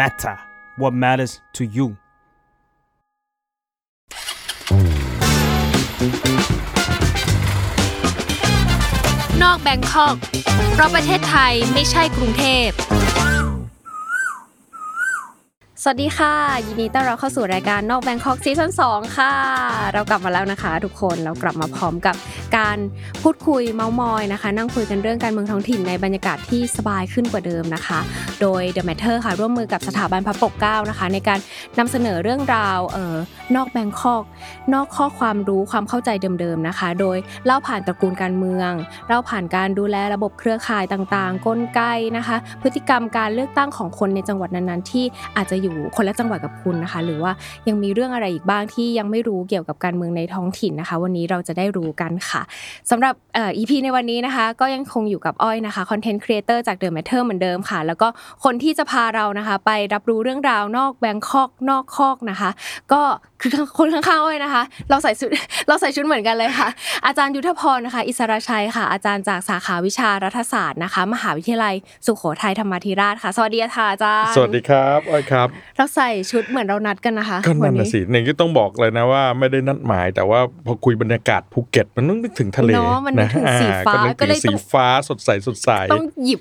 matter what matters to you นอกแบงคอกเพราะประเทศไทยไม่ใช่กรุงเทพ สวัสดีค่ะ ยินดีต้อนรับเข้าสู่รายการนอกแบงคอกซีซั่น2ค่ะ เรากลับมาแล้วนะคะทุกคนเรากลับมาพร้อมกับการพูดคุยเมาส์มอยนะคะ นั่งคุยกันเรื่องการเมืองท้องถิ่นในบรรยากาศที่สบายขึ้นกว่าเดิมนะคะ โดย The Matter ค่ะ ร่วมมือกับสถาบันพระปกเก้านะคะ ในการนำเสนอเรื่องราวเอ่อนอกแบงคอก นอกข้อความรู้ความเข้าใจเดิมๆนะคะ โดยเล่าผ่านตระกูลการเมืองเล่าผ่านการดูแลระบบเครือข่ายต่างๆ กลไกนะคะ พฤติกรรมการเลือกตั้งของคนในจังหวัดนั้นๆ ที่อาจจะอยู่คนละจังหวัดกับคุณนะคะ หรือว่ายังมีเรื่องอะไรอีกบ้างที่ยังไม่รู้เกี่ยวกับการเมืองในท้องถิ่นนะคะ วันนี้เราจะได้รู้กันค่ะสำหรับเอ่อ EP ในวันนี้นะคะ ก็ยังคงอยู่กับอ้อยนะคะคอนเทนต์ครีเอเตอร์จาก The Matter เหมือนเดิมค่ะ แล้วก็คนที่จะพาเรานะคะ ไปรับรู้เรื่องราวนอกแบงคอกนอกคอกนะคะ ก็คือคนข้างๆอ้อยนะคะ เราใส่ชุดเราใส่ชุดเหมือนกันเลยค่ะ อาจารย์ยุทธพรนะคะ อิสระชัยค่ะ อาจารย์จากสาขาวิชารัฐศาสตร์นะคะ มหาวิทยาลัย สุโขทัยธรรมาธิราชค่ะ สวัสดีค่ะอาจารย์ สวัสดีครับอ้อยครับเราใส่ชุดเหมือนเรานัดกันนะคะก็นั่นวันะสิหนึ่งก็ต้องบอกเลยนะว่าไม่ได้นัดหมาย แต่ว่าพอคุยบรรยากาศภูเก็ตมันต้องนึกถึงทะเลเนาะมันนึกถึงสีฟ้าอ่นึกก็ถึเลงยสีต้องฟ้าสดใสสดใสต้องหยิบ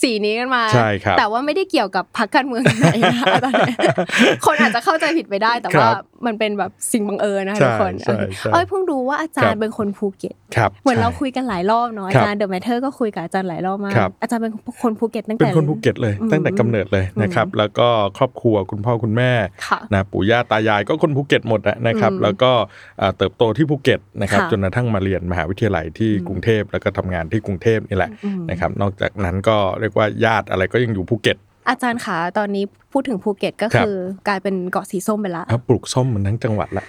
สีนี้กันมา ใช่ครับ แต่ว่าไม่ได้เกี่ยวกับพรรคการเมืองไหนนะคะตอนนี้คนอาจจะเข้าใจผิดไปได้ แต่ว่ามันเป็นแบบสิ่งบังเอิญนะคะใช่ทุกคนใช่ใช่เอ้ยเพิ่งรู้ว่าอาจารย์เป็นคนภูเก็ตครับเหมือนเราใช่คุยกันหลายรอบเนาะอาครับจารย์ The Matter ก็คุยกับอาจารย์หลายรอบมากครับอาจารย์เป็นคนภูเก็ตตั้งแต่เป็นคนภูเก็ตเลยอืมตั้งแต่กำเนิดเลยนะครับ แล้วก็ครอบครัวคุณพ่อคุณแม่ค่ะนะปู่ย่าตายายก็คนภูเก็ตหมดอะนะครับอืมแล้วก็อ่าเติบโตที่ภูเก็ตนะครับค่ะจนกระทั่งมาเรียนมหาวิทยาลัยที่อืมกรุงเทพแล้วก็ทำงานที่กรุงเทพนี่แหละอืมนะครับ นอกจากนั้นก็เรียกว่าญาติอะไรก็ยังอยู่ภูเก็ต อาจารย์คะตอนนี้พูดถึงภูเก็ตก็ครับคือ กลายเป็นเกาะสีส้มไปละอะปลูกส้มมันทั้งจังหวัดละ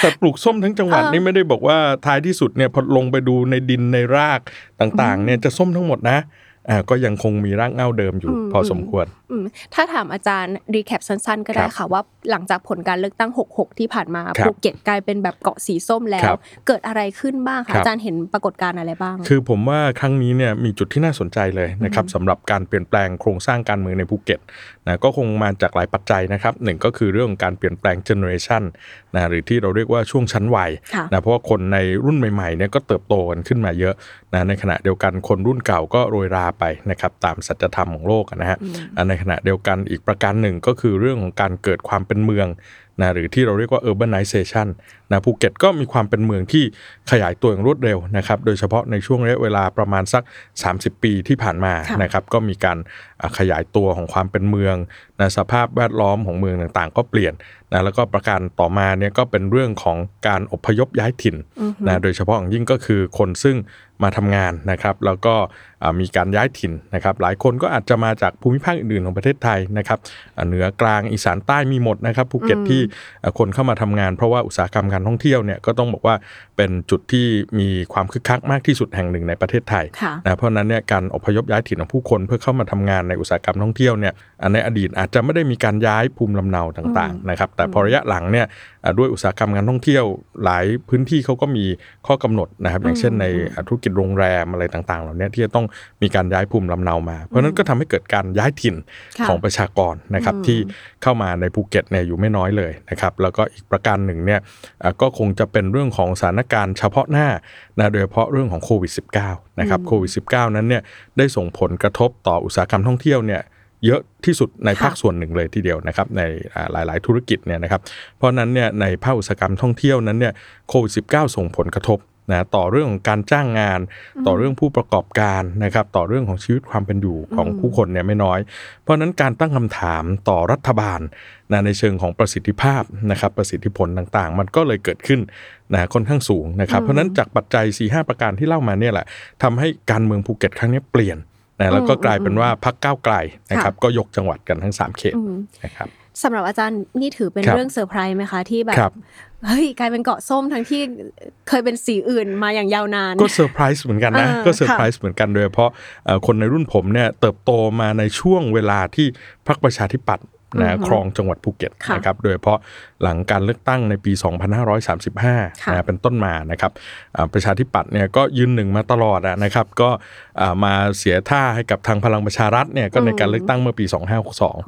แต่ปลูกส้มทั้งจังหวัดเออนี่ไม่ได้บอกว่าท้ายที่สุดเนี่ยพอลงไปดูในดินในรากต่างๆ เนี่ยจะส้มทั้งหมดนะอ่า ก็ยังคงมีรากเหง้าเดิมอยู่อืมพอสมควรอืมถ้าถามอาจารย์ recap สั้นๆ ก็ได้ครับค่ะว่าหลังจากผลการเลือกตั้ง 66 ที่ผ่านมาครับภูเก็ตกลายเป็นแบบเกาะสีส้มแล้วครับเกิดอะไรขึ้นบ้างคะครับอาจารย์เห็นปรากฏการณ์อะไรบ้าง คือผมว่าครั้งนี้เนี่ยมีจุดที่น่าสนใจเลยนะครับสำหรับการเปลี่ยนแปลงโครงสร้างการเมืองในภูเก็ตนะก็คงมาจากหลายปัจจัยนะครับหนึ่งก็คือเรื่องของการเปลี่ยนแปลงเจเนอเรชัน นะหรือที่เราเรียกว่าช่วงชั้นวัยค่ะนะเพราะว่าคนในรุ่นใหม่ๆเนี่ยก็เติบโตกันขึ้นมาเยอะนะในขณะเดียวกันคนรุ่นเก่าก็โรยราไปนะครับตามสัจธรรมของโลกอะนะฮะอะในขณะเดียวกันอีกประการหนึ่งก็คือเรื่องของการเกิดความเป็นเมืองนะหรือที่เราเรียกว่า urbanization นะภูเก็ตก็มีความเป็นเมืองที่ขยายตัวอย่างรวดเร็วนะครับโดยเฉพาะในช่วงระยะเวลาประมาณสัก 30 ปีที่ผ่านมาค่ะนะครับก็มีการอะขยายตัวของความเป็นเมืองนะสภาพแวดล้อมของเมืองต่างๆ ก็เปลี่ยนนะแล้วก็ประการต่อมาเนี่ยก็เป็นเรื่องของการอพยพย้ายถิ่นนะโดยเฉพาะอย่างยิ่งก็คือคนซึ่งมาทำงานนะครับแล้วก็อะมีการย้ายถิ่นนะครับหลายคนก็อาจจะมาจากภูมิภาคอื่นๆของประเทศไทยนะครับอะเหนือกลางอีสานใต้มีหมดนะครับภูเก็ตที่อะคนเข้ามาทำงานเพราะว่าอุตสาหกรรมการท่องเที่ยวเนี่ยก็ต้องบอกว่าเป็นจุดที่มีความคึกคักมากที่สุดแห่งหนึ่งในประเทศไทยค่ะนะเพราะฉะนั้นเนี่ยการอพยพย้ายถิ่นของผู้คนเพื่อเข้ามาทำงานในอุตสาหกรรมท่องเที่ยวเนี่ยอันในอดีตอาจจะไม่ได้มีการย้ายภูมิลำเนาต่างๆนะครับแต่พอระยะหลังเนี่ยอะด้วยอุตสาหกรรมการท่องเที่ยวหลายพื้นที่เขาก็มีข้อกำหนดนะครับอย่างเช่นในอะธุรกิจโรงแรมอะไรต่างๆ เหล่านี้ที่จะต้องมีการย้ายภูมิลำเนามา เพราะฉะนั้นก็ทำให้เกิดการย้ายถิ่นค่ะของประชากรนะครับที่เข้ามาในภูเก็ตเนี่ยอยู่ไม่น้อยเลยนะครับแล้วก็อีกประการหนึ่งเนี่ยอะก็คงจะเป็นเรื่องของสถานการณ์เฉพาะหน้านะโดยเฉพาะเรื่องของโควิด -19 นะครับโควิด -19 นั้นเนี่ยได้ส่งผลกระทบต่ออุตสาหกรรมท่องเที่ยวเนี่ยเยอะที่สุดในภาคส่วนหนึ่งเลยทีเดียวนะครับในอ่าหลาย ๆ ธุรกิจเนี่ยนะครับเพราะฉะนั้นเนี่ยในภาคอุตสาหกรรมท่องเที่ยวนั้นเนี่ยโควิด -19 ส่งผลกระทบ นะต่อเรื่องของการจ้างงาน ต่อเรื่องผู้ประกอบการนะครับต่อเรื่องของชีวิตความเป็นอยู่ของผู้คนเนี่ยไม่น้อย เพราะฉะนั้นการตั้งคำถามต่อรัฐบาลนะในเชิงของประสิทธิภาพนะครับประสิทธิผลต่างๆ มันก็เลยเกิดขึ้นนะค่อนข้างสูงนะครับเพราะฉะนั้นจากปัจจัย4 5ประการที่เล่ามาเนี่ยแหละทำให้การเมืองภูเก็ตครั้งนี้เปลี่ยนนะแล้วก็กลายเป็นว่าพรรคก้าวไกลนะครับก็ยกจังหวัดกันทั้ง 3 เขตอืมนะครับสำหรับอาจารย์นี่ถือเป็นครับเรื่องเซอร์ไพรส์ไหมคะที่แบบครับ เฮ้ยกลายเป็นเกาะส้มทั้งที่เคยเป็นสีอื่นมาอย่างยาวนาน ก็ซอร์ไพรส์เหมือนกันนะเออก็เซอร์ไพรส์เหมือนกันโดยเฉพาะเอ่อคนในรุ่นผมเนี่ยเติบโตมาในช่วงเวลาที่พรรคประชาธิปัตย์อือ นะฮึครองจังหวัดภูเก็ตค่ะนะครับโดยเฉพาะหลังการเลือกตั้งในปี 2535ค่ะนะเป็นต้นมานะครับอ่าประชาธิปัตย์เนี่ยก็ยืนหนึ่งมาตลอดอะนะครับก็อ่ามาเสียท่าให้กับทางพลังประชารัฐเนี่ยก็ในการเลือกตั้งเมื่อปี 2562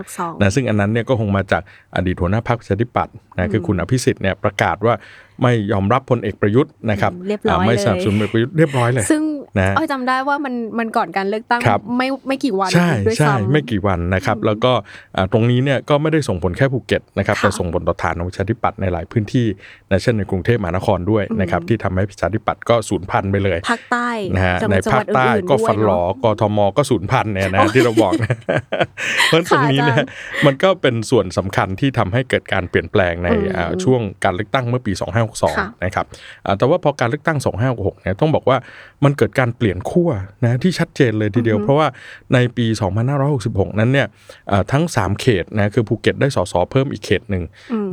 62นะซึ่งอันนั้นเนี่ยก็คงมาจากอดีตหัวหน้าพรรคประชาธิปัตย์นะคือคุณอภิสิทธิ์เนี่ยประกาศว่าไม่ยอมรับพลเอกประยุทธ์นะครับเรียบร้อยาไม่เลยสนับสนุนพลเอกประยุทธ์เรียบร้อยเลย ซึ่ง นะอ้อยจำได้ว่ามันมันก่อนการเลือกตั้งครับไม่ไม่กี่วันใช่ด้วยใช่ซ้ำไม่กี่วันนะครับ แล้วก็อ่าตรงนี้เนี่ยก็ไม่ได้ส่งผลแค่ภูเก็ตนะครับค่ะแต่ส่งผลต่อฐานของประชาธิปัตย์ในหลายพื้นที่นะเช่นในกรุงเทพมหานครด้วยนะครับที่ทำให้ประชาธิปัตย์ก็สูญพันธุ์ไปเลยภาคใต้นะฮะจังหในวัดจังหภาวัคดใต้อื่นๆก็ด้วยฟันหลอเนาะกทมก็สูญพันธุ์เนี่ยนะที่เราบอกนะเพราะฉะนั้นตรงนี้เนี่ยค่ะอาจารย์มันก็เป็นส่วนสำคัญที่ทำให้เกิดการเปลี่ยนแปลงในอืมอ่าช่วงการเลือกตั้งเมื่อปีค่ะ2562 นะครับอ่าแต่ว่าพอการเลือกตั้ง 2566 เนี่ยต้องบอกว่ามันเกิดการเปลี่ยนขั้วนะที่ชัดเจนเลยทีเดียว เพราะว่าในปี 2566 นั้นเนี่ยอ่าทั้ง 3 เขตนะคือภูเก็ตได้สสเพิ่มอีกเขตหนึ่ง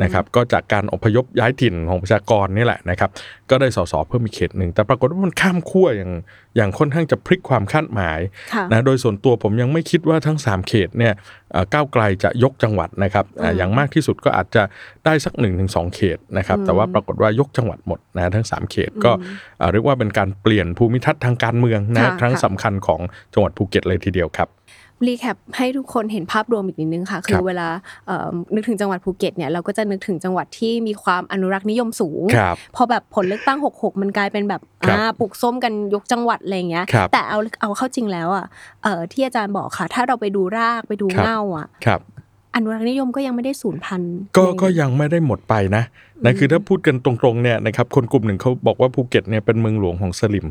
นะครับก็จากการอพยพย้ายถิ่นของประชากรนี่แหละนะครับก็ได้สสเพิ่มอีกเขตหนึ่งแต่ปรากฏว่ามันข้ามขั้วอย่าง อย่างค่อนข้างจะพลิกความคาดหมายค่ะนะโดยส่วนตัวผมยังไม่คิดว่าทั้ง 3 เขตเนี่ยเอ่อก้าวไกลจะยกจังหวัดนะครับอ่าอย่างมากที่สุดก็อาจจะได้สัก1นถึงสเขตนะครับแต่ว่าปรากฏว่ายกจังหวัดหมดนะทั้ง 3 เขตก็เอ่อเรียกว่าเป็นการเปลี่ยนภูมิทัศน์ทางการเมืองนะค่ะครั้งค่ะสำคัญของจังหวัดภูเก็ตเลยทีเดียวครับ รีแคปให้ทุกคนเห็นภาพรวมอีกนิดนึงค่ะ คืครัอบเวลาเอ่อนึกถึงจังหวัดภูเก็ตเนี่ยเราก็จะนึกถึงจังหวัดที่มีความอนุรักษ์นิยมสูงครับพอแบบผลเลือกตั้ง 66 มันกลายเป็นแบบครับอ่าปลูกส้มกันยกจังหวัดอะไรอย่างเงี้ยครับแต่เอาเอาเข้าจริงแล้วอะเอ่อที่อาจารย์บอกค่ะ ถ้าเราไปดูรากไปดูเหง้าครับอะครับอนุรักษ์นิยมก็ยังไม่ได้สูญพันธุ์ก็ในก็ยังไม่ได้หมดไปนะนะคือถ้าพูดกันตรงๆเนี่ยนะครับคนกลุ่มหนึ่งเขาบอกว่าภูเก็ตเนี่ยเป็นเมืองหลวงของสลิ่ม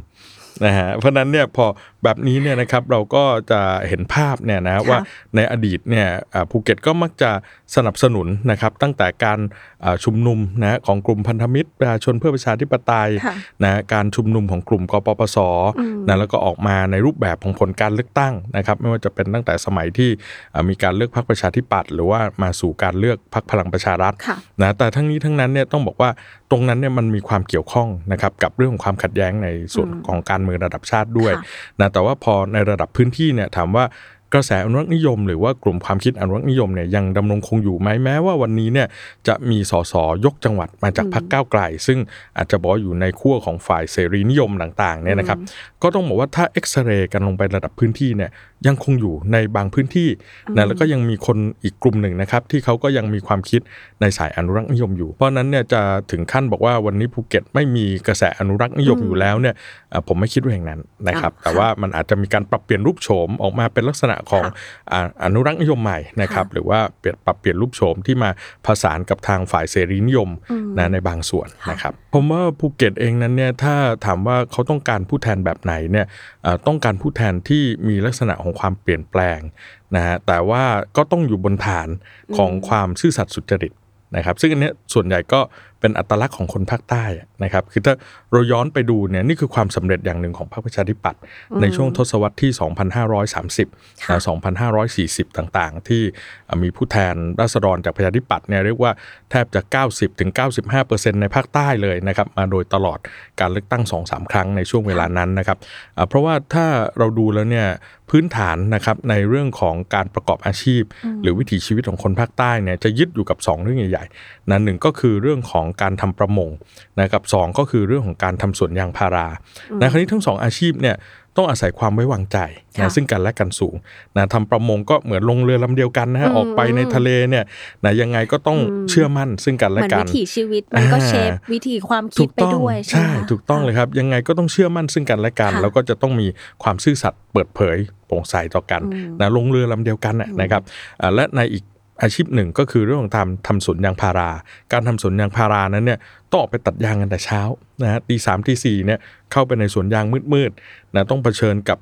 นะฮะเพราะฉะนั้นเนี่ยพอ แบบนี้เนี่ยนะครับเราก็จะเห็นภาพเนี่ยนะว่าในอดีตเนี่ยอ่าภูเก็ตก็มักจะสนับสนุนนะครับตั้งแต่การอ่าชุมนุมนะของกลุ่มพันธมิตรประชาชนเพื่อประชาธิปไตยค่ะนะการชุมนุมของกลุ่มกปปสนะแล้วก็ออกมาในรูปแบบของผลการเลือกตั้งนะครับ ไม่ว่าจะเป็นตั้งแต่สมัยที่อ่ามีการเลือกพรรคประชาธิปัตย์หรือว่ามาสู่การเลือกพรรคพลังประชารัฐค่ะนะแต่ทั้งนี้ทั้งนั้นเนี่ยต้องบอกว่าตรงนั้นเนี่ยมันมีความเกี่ยวข้องนะครับกับเรื่องของความขัดแย้งในส่วนของการเมืองระดับชาติด้วยค่ะนะแต่ว่าพอในระดับพื้นที่เนี่ยถามว่า กระแสอนุรักษ์นิยม หรือว่ากลุ่มความคิดอนุรักษ์นิยมเนี่ยยังดำรงคงอยู่ไหมแม้ว่าวันนี้เนี่ยจะมีสสยกจังหวัดมาจากพรรคก้าวไกล ซึ่งอาจจะบอกว่าอยู่ในขั้วของฝ่ายเสรีนิยมต่างๆเนี่ยนะครับก็ต้องบอกว่าถ้าเอ็กซเรย์กันลงไประดับพื้นที่เนี่ยยังคงอยู่ในบางพื้นที่นะแล้วก็ยังมีคนอีกกลุ่มหนึ่งนะครับที่เขาก็ยังมีความคิดในสายอนุรักษ์นิยมอยู่ เพราะฉะนั้นเนี่ยจะถึงขั้นบอกว่าวันนี้ภูเก็ตไม่มีกระแสอนุรักษ์นิยมอยู่แล้วเนี่ยเอ่อผมไม่คิดว่าอย่างนั้นนะครับอ่าแต่ว่ามันอาจจะมีการปรับเปลี่ยนรูปโฉมออกมาเป็นลักษณะของอ่าอนุรักษ์นิยมใหม่นะครับหรือว่าเปลี่ยนปรับเปลี่ยนรูปโฉมที่มาผสานกับทางฝ่ายเสรีนิยมนะในบางส่วนนะครับผมว่าภูเก็ตเองนั้นเนี่ยถ้าถามว่าเขาต้องการผู้แทนแบบไหนเนี่ยเอ่อต้องการผู้แทนที่มีลักษณะของความเปลี่ยนแปลงนะฮะแต่ว่าก็ต้องอยู่บนฐานของความซื่อสัตย์สุจริตนะครับซึ่งอันเนี้ยส่วนใหญ่ก็ เป็นอัตลักษณ์ของคนภาคใต้อะนะครับคือถ้าเราย้อนไปดูเนี่ยนี่คือความสำเร็จอย่างหนึ่งของพรรคประชาธิปัตย์ในช่วงทศวรรษที่ 2530ค่ะนะ2540 ต่างๆ ที่มีผู้แทนราษฎรจากประชาธิปัตย์เนี่ยเรียกว่าแทบจะ 90-95%ในภาคใต้เลยนะครับมาโดยตลอดการเลือกตั้ง 2-3 ครั้งในช่วงเวลานั้นนะครับอ่าเพราะว่าถ้าเราดูแล้วเนี่ยพื้นฐานนะครับในเรื่องของการประกอบอาชีพ หรือวิถีชีวิตของคนภาคใต้เนี่ยจะยึดอยู่กับ 2 เรื่องใหญ่ๆนะหนึ่งก็คือเรื่องของการทำประมงนะครับสองก็คือเรื่องของการทำสวนยางพารานะคราวนี้ทั้งสองอาชีพเนี่ยต้องอาศัยความไว้วางใจค่ะนะซึ่งกันและกันสูงนะทำประมงก็เหมือนลงเรือลำเดียวกันนะฮะออกไปในทะเลเนี่ยนะยังไงก็ต้องเชื่อมั่นซึ่งกันเหและมือนกัวินถีชีวิตมันก็อ่าเชฟวิถีความคิถูดกไปต้องด้วยใช่ใช่ไหมคะถูกต้องเลยครับ ยังไงก็ต้องเชื่อมั่นซึ่งกันและกันค่ะแล้วก็จะต้องมีความซื่อสัตย์เปิดเผยโปร่งใสต่อกันนะลงเรือลำเดียวกันน่ะนะครับอ่าและในอีก อาชีพหนึ่งก็คือเรื่องของทำทำสวนยางพารา การทำสวนยางพารานั้นเนี่ยต้องออกไปตัดยางกันแต่เช้านะฮะตีสามตีสี่เนี่ยเข้าไปในสวนยางมืดๆนะต้องเผชิญกับ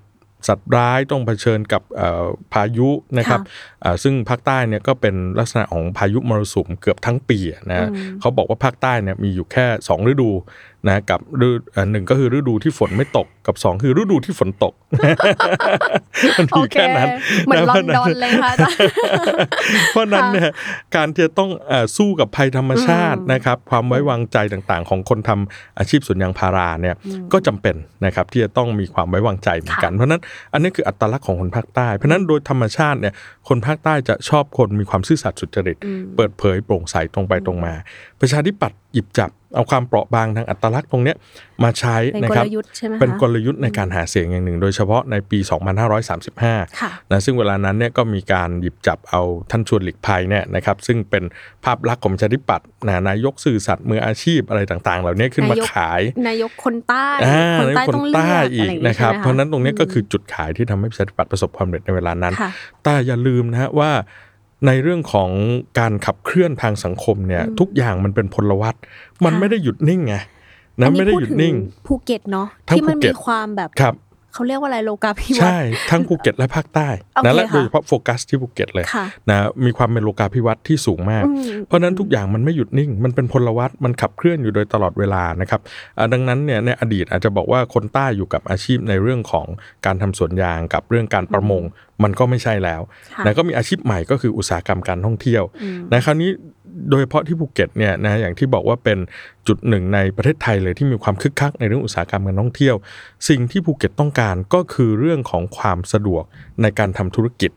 สัตว์ร้ายต้องเผชิญกับเอ่อพายุนะครับอ่าซึ่งภาคใต้เนี่ยก็เป็นลักษณะของพายุมรสุมเกือบทั้งปีอะนะเขาบอกว่าภาคใต้เนี่ยมีอยู่แค่ 2 ฤดู นะกับฤดูอ่าหนึ่งก็คือฤดูที่ฝนไม่ตกกับสองคือฤดูที่ฝนตกมันโอมีเคแค่นั้นเหมือนลนะอนดอนเลยค่ะอาจารย์เพราะฉะนั้นเนี่ยการที่จะต้องเอ่อสู้กับภัยธรรมชาติอืมนะครับ ความไว้วางใจต่างๆ ของคนทำอาชีพสวนยางพาราเนี่ยก็จำเป็นนะครับที่จะต้องมีความไว้วางใจเหมือนกันเพราะฉะนั้นอันนี้คืออัตลักษณ์ของคนภาคใต้ เพราะฉะนั้นโดยธรรมชาติเนี่ยคนภาคใต้จะชอบคนมีความซื่อสัตย์สุจริต เปิดเผยโปร่งใสตรงไปตรงมา ประชาธิปัตย์หยิบจับ เอาความเปราะบางทางอัตลักษณ์ตรงเนี้ยมาใช้เป็นนะกครับลยุทธ์ใช่ไหมคะเป็นกลยุทธ์ในการหาเสียงอย่างหนึ่ง โดยเฉพาะในปี 2535ค่ะนะซึ่งเวลานั้นเนี่ยก็มีการหยิบจับเอาท่านชวนหลีกภัยเนี่ยนะครับซึ่งเป็นภาพลักษณ์ของประชาธิปัตย์นะนายกสื่อสัตย์มืออาชีพอะไรต่าง ๆ เหล่านี้ขึ้นมานายกขาย นายกคนใต้อ่าคนใต้คนต้องเลือกใต้อะอีไรกอย่างงี้นะครับใช่ไหมเพราะฉะนั้นตรงนี้ก็คือจุดขายที่ทำให้ประชาธิปัตย์ประสบความสำเร็จในเวลานั้นค่ะแต่อย่าลืมนะฮะว่า ในเรื่องของการขับเคลื่อนทางสังคมเนี่ยทุกอย่างมันเป็นพลวัตมันค่ะไม่ได้หยุดนิ่งไงอันะนนี้ไม่ได้หยุดนิ่ง อันนี้พูดถึงภูเก็ตเนาะทั้งที่มันภูเก็มีตความแบบครับ เขาเรียกว่าอะไรโลกาภิวัตน์ใช่ทั้งภูเก็ตและภาคใต้โอเคนะและค่ะโดยเฉพาะโฟกัสที่ภูเก็ตเลยค่ะนะมีความเป็นโลกาภิวัตน์ที่สูงมากอืมเพราะฉะนั้นทุกอย่างมันไม่หยุดนิ่ง มันเป็นพลวัตมันขับเคลื่อนอยู่โดยตลอดเวลานะครับอ่าดังนั้นเนี่ยในอดีตอาจจะบอกว่าคนใต้อยู่กับอาชีพในเรื่องของการทำสวนยางกับเรื่องการประมงมันก็ไม่ใช่แล้วค่ะนะก็มีอาชีพใหม่ก็คืออุตสาหกรรมการท่องเที่ยวอืมนะคราวนี้ โดยเฉพาะที่ภูเก็ตเนี่ยนะอย่างที่บอกว่าเป็นจุดหนึ่งในประเทศไทยเลยที่มีความคึกคักในเรื่องอุตสาหกรรมการท่องเที่ยว สิ่งที่ภูเก็ตต้องการก็คือเรื่องของความสะดวกในการทำธุรกิจ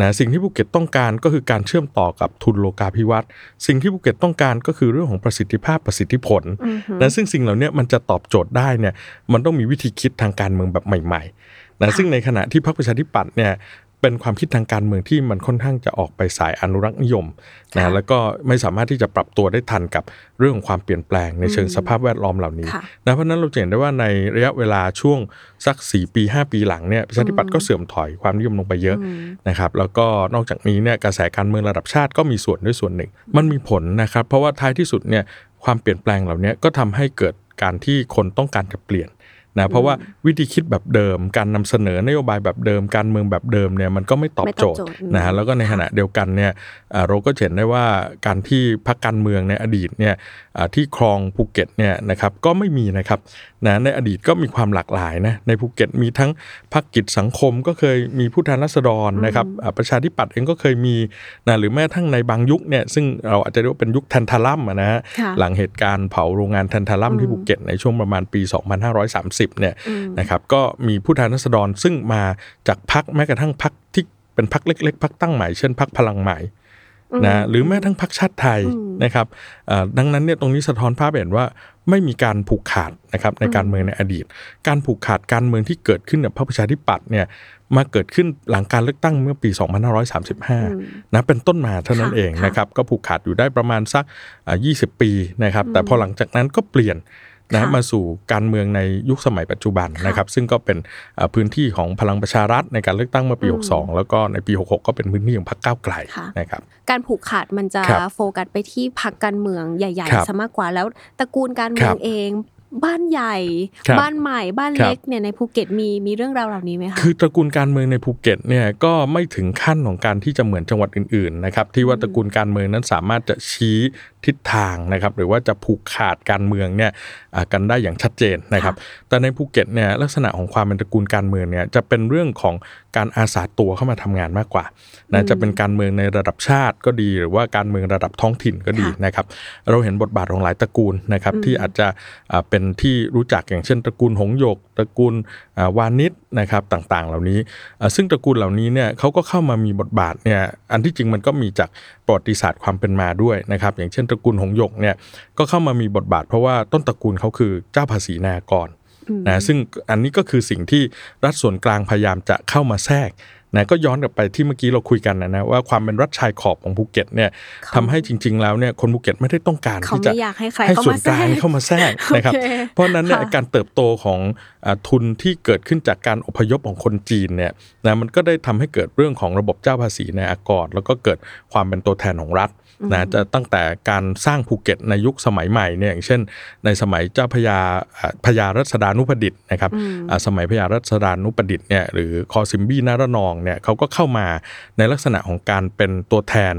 นะสิ่งที่ภูเก็ตต้องการก็คือการเชื่อมต่อกับทุนโลกาภิวัตน์สิ่งที่ภูเก็ตต้องการก็คือเรื่องของประสิทธิภาพประสิทธิผลอือหือนะซึ่งสิ่งเหล่านี้มันจะตอบโจทย์ได้เนี่ยมันต้องมีวิธีคิดทางการเมืองแบบใหม่ๆนะซึ่งในขณะที่พรรคประชาธิปัตย์เนี่ย เป็นความคิดทางการเมืองที่มันค่อนข้างจะออกไปสายอนุรักษ์นิยมนะแล้วก็ไม่สามารถที่จะปรับตัวได้ทันกับเรื่องของความเปลี่ยนแปลงในเชิงสภาพแวดล้อมเหล่านี้ค่ะนะเพราะฉะนั้นเราจะเห็นได้ว่าในระยะเวลาช่วงสัก 4 ปี 5 ปีหลังเนี่ยประชาธิปัตย์ก็เสื่อมถอยความนิยมลงไปเยอะอืมนะครับแล้วก็นอกจากนี้เนี่ยกระแสการเมืองระดับชาติก็มีส่วนด้วยส่วนหนึ่ง มันมีผลนะครับเพราะว่าท้ายที่สุดเนี่ยความเปลี่ยนแปลงเหล่านี้ก็ทำให้เกิดการที่คนต้องการจะเปลี่ยน นะเพราะว่าวิธีคิดแบบเดิม การนำเสนอนโยบายแบบเดิม การเมืองแบบเดิมเนี่ยมันก็ไม่ตอบไม่ตอบโจอบทย์โจทย์นะฮะแล้วก็ในขณะเดียวกันเนี่ยอ่าเราก็เห็นได้ว่าการที่พรรคการเมืองในอดีตเนี่ยอ่าที่ครองภูเก็ตเนี่ยนะครับก็ไม่มีนะครับนะในอดีตก็มีความหลากหลายนะในภูเก็ตมีทั้งพรรคกิจสังคมก็เคยมีผู้แทนราษฎรนะครับอ่าประชาธิปัตย์เองก็เคยมีนะหรือแม้ทั้งในบางยุคเนี่ยซึ่งเราอาจจะเรียกว่าเป็นยุคแทนทารัมอะนะฮะค่ะหลังเหตุการณ์เผาโรงงานแทนทารัมที่ภูเก็ตในช่วงประมาณปี 2530เนี่ยนะครับก็มีผู้แทนราษฎรซึ่งมาจากพรรคแม้กระทั่งพรรคที่เป็นพรรคเล็กๆพรรคตั้งใหม่เช่นพรรคพลังใหม่นะหรือแม้ทั้งพรรคชาติไทยนะครับเอ่อดังนั้นเนี่ยตรงนี้สะท้อนภาพเห็นว่าไม่มีการผูกขาดนะครับในการเมืองในอดีต การผูกขาดการเมืองที่เกิดขึ้นกับพรรคประชาธิปัตย์เนี่ยมาเกิดขึ้นหลังการเลือกตั้งเมื่อปี 2535นะเป็นต้นมาเท่านั้นค่ะเองค่ะนะครับก็ผูกขาดอยู่ได้ประมาณสักอ่า20 ปีนะครับแต่พอหลังจากนั้นก็เปลี่ยน นะค่ะมาสู่การเมืองในยุคสมัยปัจจุบันนะครับซึ่งก็เป็นอ่าพื้นที่ของพลังประชารัฐในการเลือกตั้งเมื่อปี 62 แล้วก็ในปี 66 ก็เป็นพื้นที่ของพรรคก้าวไกลค่ะนะครับการผูกขาดมันจะครับโฟกัสไปที่พักการเมืองใหญ่ครับๆซะมากกว่าแล้วตระกูลการเมืองครับเอง บ้านใหญ่ครับบ้านใหม่บ้านครับเล็กเนี่ยในภูเก็ตมีมีเรื่องราวเหล่านี้ไหมคะคือตระกูลการเมืองในภูเก็ตเนี่ยก็ไม่ถึงขั้นของการที่จะเหมือนจังหวัดอื่นๆนะครับที่ว่าตระกูลการเมืองนั้นสามารถจะชี้ทิศทางนะครับหรือว่าจะผูกขาดการเมืองเนี่ยอ่ากันได้อย่างชัดเจนนะครับแต่ในภูเก็ตเนี่ยลักษณะของความเป็นตระกูลการเมืองเนี่ยจะเป็นเรื่องของการอาสาตัวเข้ามาทำงานมากกว่านะจะเป็นการเมืองในระดับชาติก็ดี หรือว่าการเมืองระดับท้องถิ่นก็ดีนะครับ เราเห็นบทบาทของหลายตระกูลนะครับที่อาจจะอ่าเป็นที่รู้จักอย่างเช่นตระกูลหงส์หยกตระกูลอ่าวานิชนะครับต่างๆ เหล่านี้อ่าซึ่งตระกูลเหล่านี้เนี่ยเขาก็เข้ามามีบทบาทเนี่ยอันที่จริงมันก็มีจากประวัติศาสตร์ความเป็นมาด้วยนะครับ อย่างเช่นตระกูลหงส์หยกเนี่ยก็เข้ามามีบทบาท เพราะว่าต้นตระกูลเขาคือเจ้าภาษีนากร นะซึ่งอันนี้ก็คือสิ่งที่รัฐส่วนกลางพยายามจะเข้ามาแทรกนะก็ย้อนกลับไปที่เมื่อกี้เราคุยกันนะนะว่าความเป็นรัฐชายขอบของภูเก็ตเนี่ยเขาทำให้จริง ๆ แล้วเนี่ยคนภูเก็ตไม่ได้ต้องการเขาที่จะไม่อยากให้ใครให้เข้าส่วมานแทกรลางกเข้ามาแทรกนะครับโอเคเพราะฉะนั้นเนี่ยค่ะการเติบโตของอ่าทุนที่เกิดขึ้นจากการอพยพของคนจีนเนี่ยนะมันก็ได้ทำให้เกิดเรื่องของระบบเจ้าภาษีในอากรแล้วก็เกิดความเป็นตัวแทนของรัฐ นะจะตั้งแต่การสร้างภูเก็ตในยุคสมัยใหม่เนี่ยอย่างเช่น ในสมัยเจ้าพญาอ่าพญารัศดานุปดิษฐ์นะครับอ่าสมัยพญารัศดานุปดิษฐ์เนี่ยหรือคอซิมบี้นารนองเนี่ยเขาก็เข้ามาในลักษณะของการเป็นตัวแทน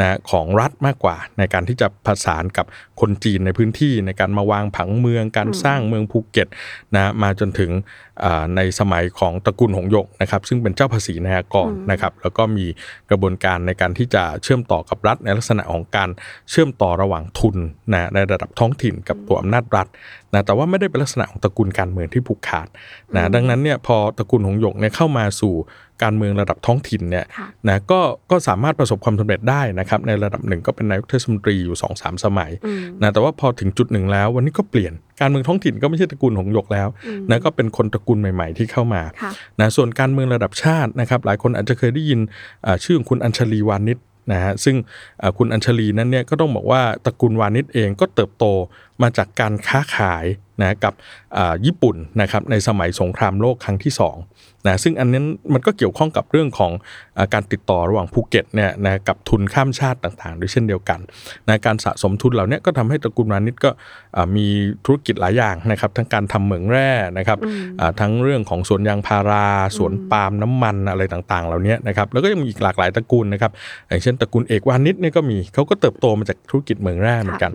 นะของรัฐมากกว่า ในการที่จะผสานกับคนจีนในพื้นที่ในการมาวางผังเมือง การสร้างเมืองภูเก็ตนะมาจนถึงในสมัยของตระกูลหงหยกนะครับ ซึ่งเป็นเจ้าภาษีนายกรนะครับ แล้วก็มีกระบวนการในการที่จะเชื่อมต่อกับรัฐในลักษณะของการเชื่อมต่อระหว่างทุนนะในระดับท้องถิ่นกับตัวอำนาจรัฐนะแต่ว่าไม่ได้เป็นลักษณะของตระกูลการเมืองที่ผูกขาดนะดังนั้นเนี่ยพอตระกูลหงส์หยกเนี่ยเข้ามาสู่การเมืองระดับท้องถิ่นเนี่ยค่ะนะก็ก็สามารถประสบความสำเร็จได้นะครับในระดับหนึ่งก็เป็นนายกเทศมนตรีอยู่2อสสมัยอืมนะแต่ว่าพอถึงจุดหนึ่งแล้ว วันนี้ก็เปลี่ยนการเมืองท้องถิ่นก็ไม่ใช่ตระกูลหงส์หยกแล้วนะก็เป็นคนตระกูลใหม่ ๆ ที่เข้ามาค่ะนะส่วนการเมืองระดับชาตินะครับหลายคนอาจจะเคยได้ยินอ่าชื่อของคุณอัญชลีวานิชนะฮะซึ่งอ่าคุณอัญชลีนั้นเนี่ยก็ต้องบอกว่าตระกูลวานิชเองก็เติบโต มาจากการค้าขายนะกับอ่าญี่ปุ่นนะครับในสมัยสงครามโลกครั้งที่สองนะซึ่งอันนั้นมันก็เกี่ยวข้องกับเรื่องของอาการติดต่อระหว่างภูเก็ตเนี่ยนะกับทุนข้ามชาติต่างๆ ด้วยเช่นเดียวกันนะการสะสมทุนเหล่านี้ก็ทำให้ตระกูลวานิชก็อ่ามีธุรกิจหลายอย่างนะครับทั้งการทำเหมืองแร่นะครับอ่าทั้งเรื่องของสวนยางพาราสวนปาล์มน้ำมันอะไรต่างๆ เหล่านี้นะครับแล้วก็ยังมีอีกหลากหลายตระกูลนะครับอย่างเช่นตระกูลเอกวานิชเนี่ยก็มีเขาก็เติบโตมาจากธุรกิจเหมืองแร่เหมือนกัน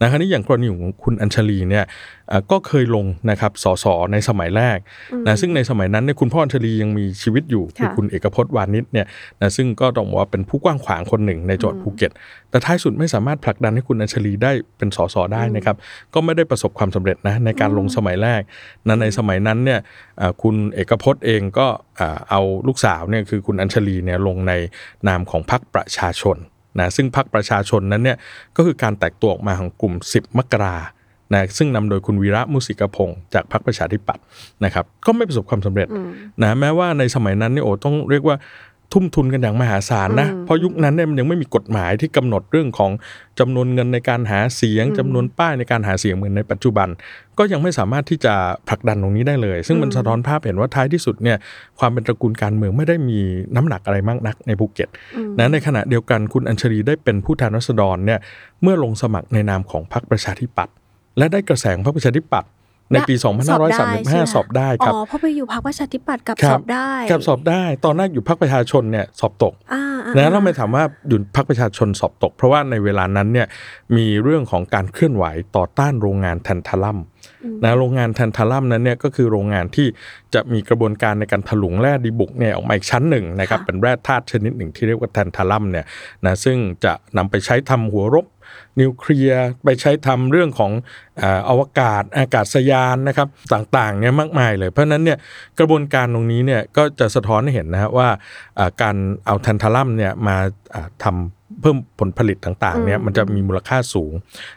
นะครับนี่อย่างกรณีของคุณอัญชลีเนี่ยอ่าก็เคยลงนะครับสสในสมัยแรกนะซึ่งในสมัยนั้นเนี่ยคุณพ่ออัญชลียังมีชีวิตอยู่คือค่ะคุณเอกพจน์วานิชเนี่ยนะซึ่งก็ต้องบอกว่าเป็นผู้กว้างขวางคนหนึ่งในจังหวัดภูเก็ต แต่ท้ายสุดไม่สามารถผลักดันให้คุณอัญชลีได้เป็นสสได้นะครับก็ไม่ได้ประสบความสำเร็จนะในการลงสมัยแรกนั้นในสมัยนั้นเนี่ยอ่าคุณเอกพจน์เองก็อ่าเอาลูกสาวเนี่ยคือคุณอัญชลีเนี่ยลงในนามของพรรคประชาชน นะซึ่งพรรคประชาชนนั้นเนี่ยก็คือการแตกตัวออกมาของกลุ่ม 10 มกรานะซึ่งนำโดยคุณวีระมุสิกพงศ์จากพรรคประชาธิปัตย์นะครับ ก็ไม่ประสบความสำเร็จนะแม้ว่าในสมัยนั้นเนี่ยโอ้ต้องเรียกว่า ทุ่มทุนกันอย่างมหาศาลนะเพราะยุคนั้นเนี่ยมันยังไม่มีกฎหมายที่กำหนดเรื่องของจำนวนเงินในการหาเสียงจำนวนป้ายในการหาเสียงเหมือนในปัจจุบัน ก็ยังไม่สามารถที่จะผลักดันตรงนี้ได้เลย ซึ่งมันสะท้อนภาพเห็นว่าท้ายที่สุดเนี่ยความเป็นตระกูลการเมืองไม่ได้มีน้ำหนักอะไรมากนักในภูเก็ตนะในขณะเดียวกันคุณอัญชลีได้เป็นผู้แทนรัษฎรเนี่ยเมื่อลงสมัครในนามของพรรคประชาธิปัตย์และได้กระแสของพรรคประชาธิปัตย์ ในปีสอบได้ใช่ไหม2535 สอบได้ครับอ๋อเพราะไปอยู่พรรคประชาธิปัตย์กับคสรัอบได้กับสอบได้ ตอนแรกอยู่พรรคประชาชนเนี่ยสอบตกอ่าอ่านะเราไม่ถามว่าอยู่พรรคประชาชนสอบตก เพราะว่าในเวลานั้นเนี่ยมีเรื่องของการเคลื่อนไหวต่อต้านโรงงานแทนทาลัมนะโรงงานแทนทาลัมนั้นเนี่ยก็คือโรงงานที่จะมีกระบวนการในการถลุงแร่ดีบุกเนี่ยออกมาอีกชั้นหนึ่งนะครับเป็นแร่ธาตุชนิดหนึ่งที่เรียกว่าแทนทาลัมเนี่ยนะซึ่งจะนำไปใช้ทำหัวรบ นิวเคลียร์ไปใช้ทำเรื่องของอ่อวกาศอากาศยานนะครับต่างๆเนี่ยมากมายเลยเพราะฉะนั้นเนี่ยกระบวนการตรงนี้เนี่ยก็จะสะท้อนให้เห็นนะฮะว่าอ่าการเอาแทนทัลัมเนี่ยมาอ่าทำ เพิ่มผลผลิตต่างๆเนี่ยมันจะมีมูลค่าสูง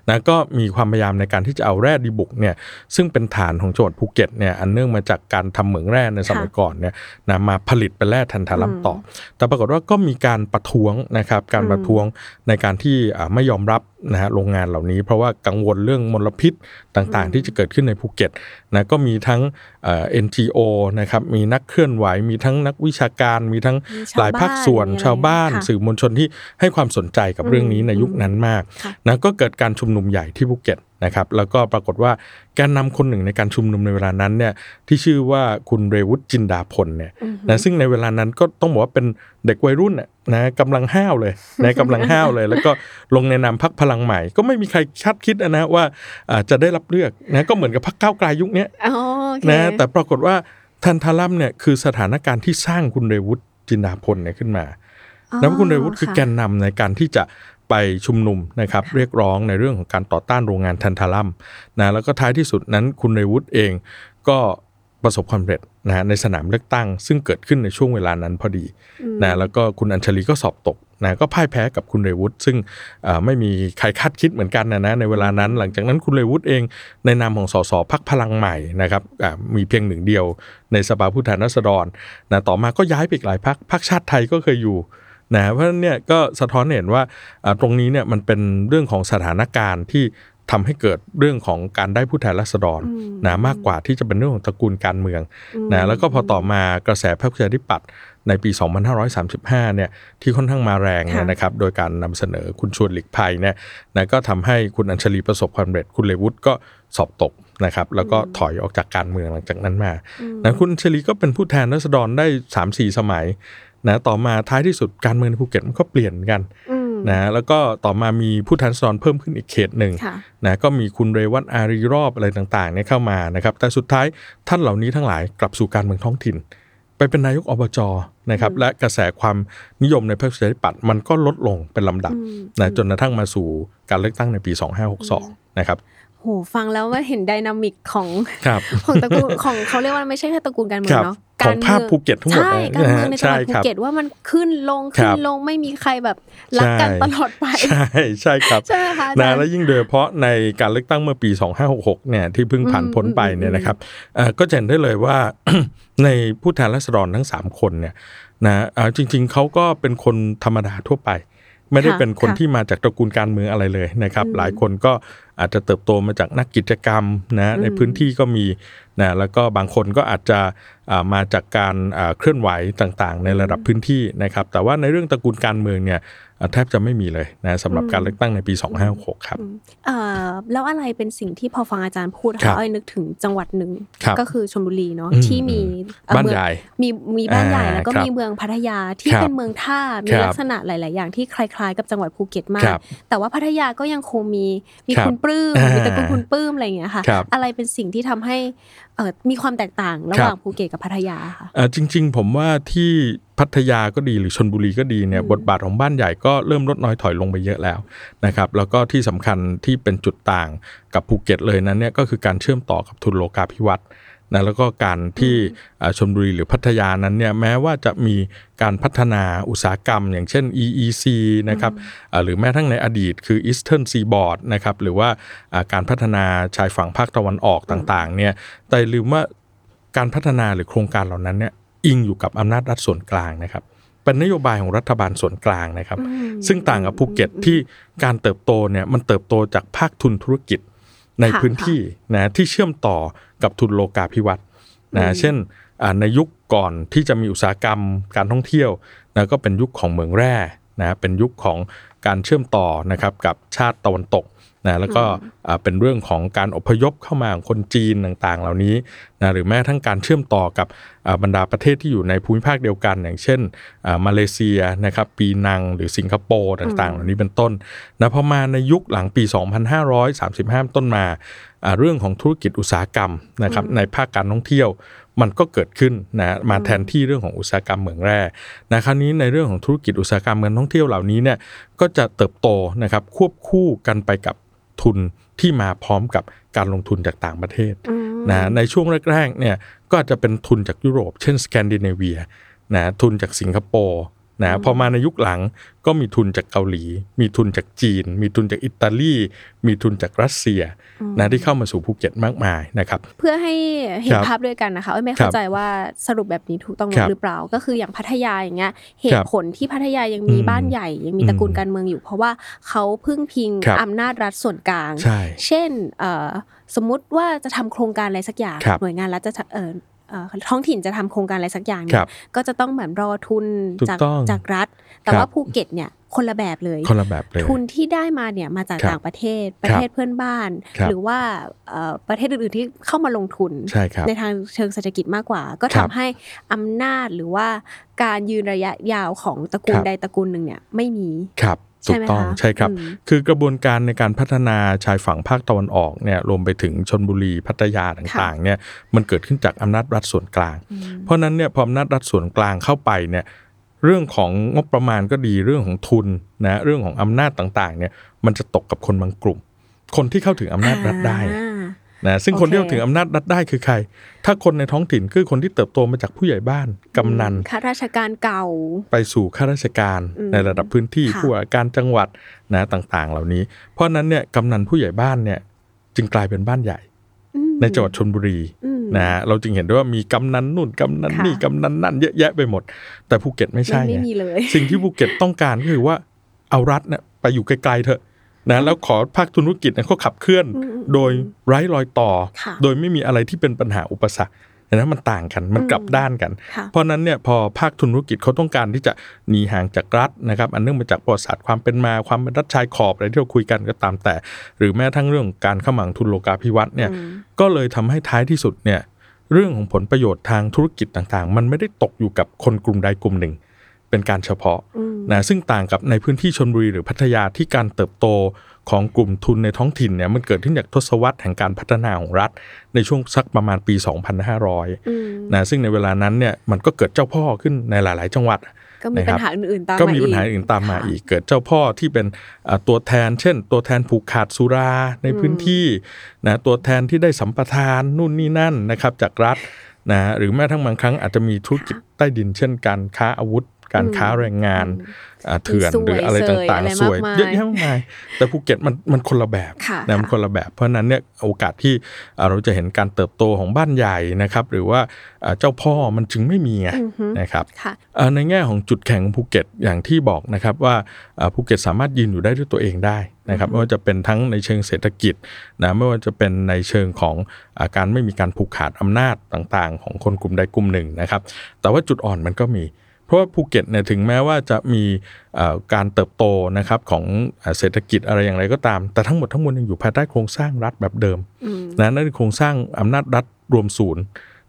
นะก็มีความพยายามในการที่จะเอาแร่ดีบุกเนี่ยซึ่งเป็นฐานของจังหวัดภูเก็ตเนี่ยอันเนื่องมาจากการทำเหมืองแร่ในสมัยก่อนเนี่ยนะมาผลิตเป็นแร่แทนทาลัมต่อ แต่ปรากฏว่าก็มีการประท้วงนะครับการประท้วงในการที่อ่าไม่ยอมรับ นะฮะโรงงานเหล่านี้ เพราะว่ากังวลเรื่องมลพิษต่างๆ ที่จะเกิดขึ้นในภูเก็ตนะก็มีทั้งเอ่อ NGO นะครับมีนักเคลื่อนไหว มีทั้งนักวิชาการมีทั้งมีชาวหลายภาคส่วนชาวบ้านค่ะสื่อมวลชนที่ให้ความสนใจกับเรื่องนี้ในยุคนั้นมากค่ะนะก็เกิดการชุมนุมใหญ่ที่ภูเก็ต นะครับแล้วก็ปรากฏว่าแกนนำคนหนึ่งในการชุมนุมในเวลานั้นเนี่ยที่ชื่อว่าคุณเรวุฒิจินดาพลเนี่ยนะซึ่งในเวลานั้นก็ต้องบอกว่าเป็นเด็กวัยรุ่นน่ะนะกำลังห้าวเลยนะกำลังห้าวเลย แล้วก็ลงในนามพักพลังใหม่ ก็ไม่มีใครคาดคิดนะนะว่าอ่าจะได้รับเลือกนะก็เหมือนกับพักก้าวไกลยุคเนี้ยอ๋อโอเคนะแต่ปรากฏว่าทันทาลัมเนี่ยคือสถานการณ์ที่สร้างคุณเรวุฒิจินดาพลเนี่ยขึ้นมาแล้วคุณเรวุฒิคือแกนนำในการที่จะ ไปชุมนุมนะครับเรียกร้องในเรื่องของการต่อต้านโรงงานทันทาลัมนะแล้วก็ท้ายที่สุดนั้นคุณเรวุฒิเองก็ประสบความสำเร็จนะในสนามเลือกตั้ง ซึ่งเกิดขึ้นในช่วงเวลานั้นพอดีนะแล้วก็คุณอัญชลีก็สอบตกนะก็พ่ายแพ้กับคุณเรวุฒิซึ่งเอ่อไม่มีใครคาดคิดเหมือนกันนะนะในเวลานั้นหลังจากนั้นคุณเรวุฒิเองในนามของสสพักพลังใหม่นะครับอ่ามีเพียงหนึ่งเดียวในสภาผู้แทนราษฎรนะต่อมาก็ย้ายไปอีกหลายพักพักชาติไทยก็เคยอยู่ นะเพราะฉะนั้นเนี่ยก็สะท้อนให้เห็นว่าอ่าตรงนี้เนี่ยมันเป็นเรื่องของสถานการณ์ที่ทำให้เกิดเรื่องของการได้ผู้แทนราษฎรนะมากกว่าที่จะเป็นเรื่องของตระกูลการเมืองนะแล้วก็พอต่อมากระแสพรรคประชาธิปัตย์ในปี 2535 เนี่ยที่ค่อนข้างมาแรงเนี่ยนะครับโดยการนำเสนอคุณชวนหลีกภัยเนี่ยนะก็ทำให้คุณอัญชลีประสบความสำเร็จคุณเลวุฒิก็สอบตกนะครับแล้วก็ถอยออกจากการเมืองหลังจากนั้นมานะคุณอัญชลีก็เป็นผู้แทนราษฎรได้ 3-4 สมัย นะต่อมาท้ายที่สุดการเมืองในภูเก็ตมันก็เปลี่ยนเหมือนกันนะแล้วก็ต่อมามีผู้แทนราษฎรเพิ่มขึ้นอีกเขตหนึ่งค่ะนะก็มีคุณเรวัตอารีรอบอะไรต่างๆเนี่ยเข้ามานะครับแต่สุดท้ายท่านเหล่านี้ทั้งหลายกลับสู่การเมืองท้องถิ่น ไปเป็นนายกอบจนะครับและกระแสความนิยมในพรรคประชาธิปัตย์มันก็ลดลงเป็นลำดับอืมนะจนกระทั่งมาสู่การเลือกตั้งในปี 2562 นะครับโหฟังแล้วว่าเห็น dynamic ของครับของตระกูลของเขาเรียกว่าไม่ใช่แค่ตระกูลการเมืองครับเนาะ ของภาพภูเก็ตทั้งหมดใช่เลยการเมืองในจังหวัดภูเก็ตนะใช่ภูครับว่ามันขึ้นลงขึ้นลงครับไม่มีใครแบบรักกันใช่ตลอดไปใช่ใช่ครับใช่ไหมคะอาจารย์นะและยิ่งโดยเฉพาะในการเลือกตั้งเมื่อปี 2566เนี่ยที่เพิ่งผ่านพ้นไปเนี่ยนะครับเอ่อก็จะเห็นได้เลยว่าในผู้แทนราษฎรทั้ง 3 คนเนี่ยนะเอ่อจริง ๆเขาก็เป็นคนธรรมดาทั่วไป ไม่ได้ค่ะเป็นคนค่ะที่มาจากตระกูลการเมืองอะไรเลยนะครับอืมหลายคนก็ อาจจะเติบโตมาจากนักกิจกรรมนะในพื้นที่ก็มีนะแล้วก็บางคนก็อาจจะอ่ามาจากการอ่าเคลื่อนไหวต่างๆ ในระดับพื้นที่นะครับ แต่ว่าในเรื่องตระกูลการเมืองเนี่ยอ่าแทบจะไม่มีเลยนะสำหรับการเลือกตั้งในปี 2566ครับเอ่อแล้วอะไรเป็นสิ่งที่พอฟังอาจารย์พูดครัค่ะบอ้อยนึกถึงจังหวัดหนึ่งครับก็คือชลบุรีเนาะอืมที่มีเอ่อบ้านเมืองใหญ่มีมีบ้านใหญ่อ่าแล้วก็ครับมีเมืองพัทยาที่ครับเป็นเมืองท่ามีครับลักษณะหลาย ๆ อย่างที่คล้าย ๆ กับจังหวัดภูเก็ตมาคกรับแต่ว่าพัทยาก็ยังคงมีมีครับคุณปลื้มอ่ามีมีตระกูลคุณปลื้มอะไรอย่างเงี้ยค่ะครับอะไรเป็นสิ่งที่ทำให้เอ่อมีความแตกต่างระหว่างภูเก็ตกับพัทยาค่ะเอ่อจริง ๆ ผมว่าที่พัทยาก็ดีหรือชนบุรีก็ดีเนี่ยบทบาทของบ้านใหญ่ก็เริ่มลดน้อยถอยลงไปเยอะแล้วนะครับแล้วก็ที่สำคัญที่เป็นจุดต่างกับภูเก็ตเลยนั้นเนี่ยก็คือการเชื่อมต่อกับทุนโลกาภิวัตน์ นะแล้วก็การที่อ่าชลบุรีหรือพัทยานั้นเนี่ยแม้ว่าจะมีการพัฒนาอุตสาหกรรม อย่างเช่น EEC นะครับอ่าหรือแม้ทั้งในอดีตคือ Eastern Seaboard นะครับหรือว่าอ่าการพัฒนาชายฝั่งภาคตะวันออกต่างๆเนี่ยแต่อย่าลืมว่าการพัฒนาหรือโครงการเหล่านั้นเนี่ยอิงอยู่กับอำนาจรัฐส่วนกลางนะครับเป็นนโยบายของรัฐบาลส่วนกลางนะครับ ซึ่งต่างกับภูเก็ตที่การเติบโตเนี่ยมันเติบโตจากภาคทุนธุรกิจในค่ะพื้นที่นะที่เชื่อมต่อ กับทุนโลกาภิวัตน์นะเช่นอ่าในยุคก่อนที่จะมีอุตสาหกรรมการท่องเที่ยวนะก็เป็นยุคของเหมืองแร่นะเป็นยุคของการเชื่อมต่อนะครับกับชาติตะวันตกนะแล้วก็อ่าเป็นเรื่องของการอพยพเข้ามาของคนจีนต่างๆ เหล่านี้นะหรือแม้ทั้งการเชื่อมต่อกับอ่าบรรดาประเทศที่อยู่ในภูมิภาคเดียวกัน อย่างเช่นอ่ามาเลเซียนะครับปีนังหรือสิงคโปร์ต่างๆ เหล่านี้เป็นต้นนะพอมาในยุคหลังปี 2535 ต้นมาอ่า เรื่องของธุรกิจอุตสาหกรรมนะครับในภาคการท่องเที่ยวมันก็เกิดขึ้นนะมาแทนที่เรื่องของอุตสาหกรรมเหมืองแร่นะคราวนี้ในเรื่องของธุรกิจอุตสาหกรรมการท่องเที่ยวเหล่านี้เนี่ยก็จะเติบโตนะครับควบคู่กันไปกับทุนที่มาพร้อมกับการลงทุนจากต่างประเทศนะในช่วงแรกๆเนี่ยก็อาจจะเป็นทุนจากยุโรป เช่นสแกนดิเนเวียนะทุนจากสิงคโปร์ นะพอมาในยุคหลังก็มีทุนจากเกาหลี มีทุนจากจีน มีทุนจากอิตาลี มีทุนจากรัสเซียนะที่เข้ามาสู่ภูเก็ตมากมายนะครับ เพื่อให้เห็คนรับภาพด้วยกันนะคะเอ้ยไม่ครัเข้าบใจว่าสรุปแบบนี้ถูกต้องครับหรือเปล่า ก็คืออย่างพัทยาอย่างเงี้ยเหครัตุบผลที่พัทยายังมีอืมบ้านใหญ่ ยังมีตระกูลการเมืองอยู่ เพราะว่าเขาพึ่งพิงครับอำนาจรัฐส่วนกลางใช่เช่นเอ่อสมมุติว่าจะทำโครงการอะไรสักอย่างครับหน่วยงานรัฐจะเอ่อเอ่อ ท้องถิ่นจะทำโครงการอะไรสักอย่างคเนี่รัยบก็จะต้องเหมือนรอทุนถูกจากต้องจากรัฐ แต่ครับว่าภูเก็ตเนี่ยคนละแบบเลยคนละแบบเลยทุนที่ได้มาเนี่ยมาจากครับต่างประเทศประเทศเพื่อนบ้านครับหรือว่าเอ่อประเทศอื่นๆที่เข้ามาลงทุนใช่ครับในทางเชิงเศรษฐกิจมากกว่า ก็ครัทำบให้อำนาจหรือว่าการยืนระยะยาวของตระกูลครับใดตระกูลหนึ่งเนี่ยไม่มีครับใช่ ถูไหมกต้องคะใช่ครับอืมคือกระบวนการในการพัฒนาชายฝั่งภาคตะวันออกเนี่ยรวมไปถึงชนบุรีพัทยาต่างๆเนี่ยมันเกิดขึ้นจากอำนาจรัฐส่วนกลาง เพราะฉะนั้นเนี่ยพออำนาจรัฐส่วนกลางเข้าไปเนี่ยเรื่องของงบประมาณก็ดีเรื่องของทุนนะเรื่องของอำนาจต่างๆเนี่ยมันจะตกกับคนบางกลุ่ม คนที่เข้าถึงอำนาจรัฐได้อ่า นะซึ่งโอเคคนที่เข้าถึงอำนาจรัฐได้คือใคร ถ้าคนในท้องถิ่นคือคนที่เติบโตมาจากผู้ใหญ่บ้านกำนันข้าราชการเก่า ไปสู่ข้าราชการอืมในระดับพื้นที่ค่ะผู้ว่าการจังหวัดนะต่างๆ เหล่านี้ เพราะฉะนั้นเนี่ยกำนันผู้ใหญ่บ้านเนี่ยจึงกลายเป็นบ้านใหญ่อืมในจังหวัดชลบุรีอืมนะฮะเราจึงเห็นได้ว่ามีกำนันนู่นกำนันค่ะนี่กำนันนั่นเยอะแยะไปหมด แต่ภูเก็ตไม่ใช่มันไม่มีเลยไงสิ่งที่ภูเก็ตต้องการก็คือว่าเอารัฐเนี่ยไปอยู่ไกลๆเถอะ นะแล้วขอภาคธุรกิจเนี่ยเขาขับเคลื่อนอืมโดยไร้รอยต่อค่ะโดยไม่มีอะไรที่เป็นปัญหาอุปสรรคเห็นะมันต่างกันมันกลับด้านกันค่ะเพราะฉะนั้นเนี่ยพอภาคธุรกิจเขาต้องการที่จะหนีห่างจากรัฐนะครับอันเนื่องมาจากประวัติศาสตร์ความเป็นมาความเป็นรัฐชายขอบอะไรที่เราคุยกันก็ตามแต่ หรือแม้ทั้งเรื่องการเข้ามาของทุนโลกาภิวัตน์เนี่ยอืมก็เลยทำให้ท้ายที่สุดเนี่ยเรื่องของผลประโยชน์ทางธุรกิจต่างๆ มันไม่ได้ตกอยู่กับคนกลุ่มใดกลุ่มหนึ่ง เป็นการเฉพาะอืมนะซึ่งต่างกับในพื้นที่ชนบุรีหรือพัทยาที่การเติบโตของกลุ่มทุนในท้องถิ่นเนี่ยมันเกิดขึ้นจากทศวรรษแห่งการพัฒนาของรัฐ ในช่วงสักประมาณปี 2500นะซึ่งในเวลานั้นเนี่ยมันก็เกิดเจ้าพ่อขึ้นในหลาย ๆ จังหวัดก็มีปัญหาอื่นๆตามก็มามีอีกปัญหาอื่นตามมาค่ะอีกเกิดเจ้าพ่อที่เป็นอ่าตัวแทน เช่น ตัวแทนผูกขาดสุราในพื้นที่นะตัวแทนที่ได้สัมปทานนู่นนี่นั่นนะครับจากรัฐนะหรือแม้ทั้งบางครั้งอาจจะมีธุรกิจใต้ดินเช่นการค้าอาวุธ การค้าแรงงานอ่าเถื่อนสวยหรืออะไรเสยต่างอะไรๆสวยมากมายเยอะแยะมากมายแต่ภูเก็ตมันมันคนละแบบค่ะนะมันค่ะคนละแบบ เพราะฉะนั้นเนี่ยโอกาสที่อ่าเราจะเห็นการเติบโตของบ้านใหญ่นะครับ หรือว่าอ่าเจ้าพ่อมันจึงไม่มีไงนะครับค่ะเอ่อในแง่ของจุดแข็งของภูเก็ตอย่างที่บอกนะครับว่าเอ่อภูเก็ตสามารถยืนอยู่ได้ด้วยตัวเองได้นะครับไม่ว่าจะเป็นทั้งในเชิงเศรษฐกิจนะไม่ว่าจะเป็นในเชิงของอาการไม่มีการผูกขาดอำนาจต่างๆ ของคนกลุ่มใดกลุ่มหนึ่งนะครับ แต่ว่าจุดอ่อนมันก็มี เพราะว่าภูเก็ตเนี่ยถึงแม้ว่าจะมีเอ่อการเติบโตนะครับของเอ่อเศรษฐกิจอะไรอย่างไรก็ตาม แต่ทั้งหมดทั้งมวลยังอยู่ภายใต้โครงสร้างรัฐแบบเดิมนะนั่นคือโครงสร้างอำนาจรัฐรวมศูนย์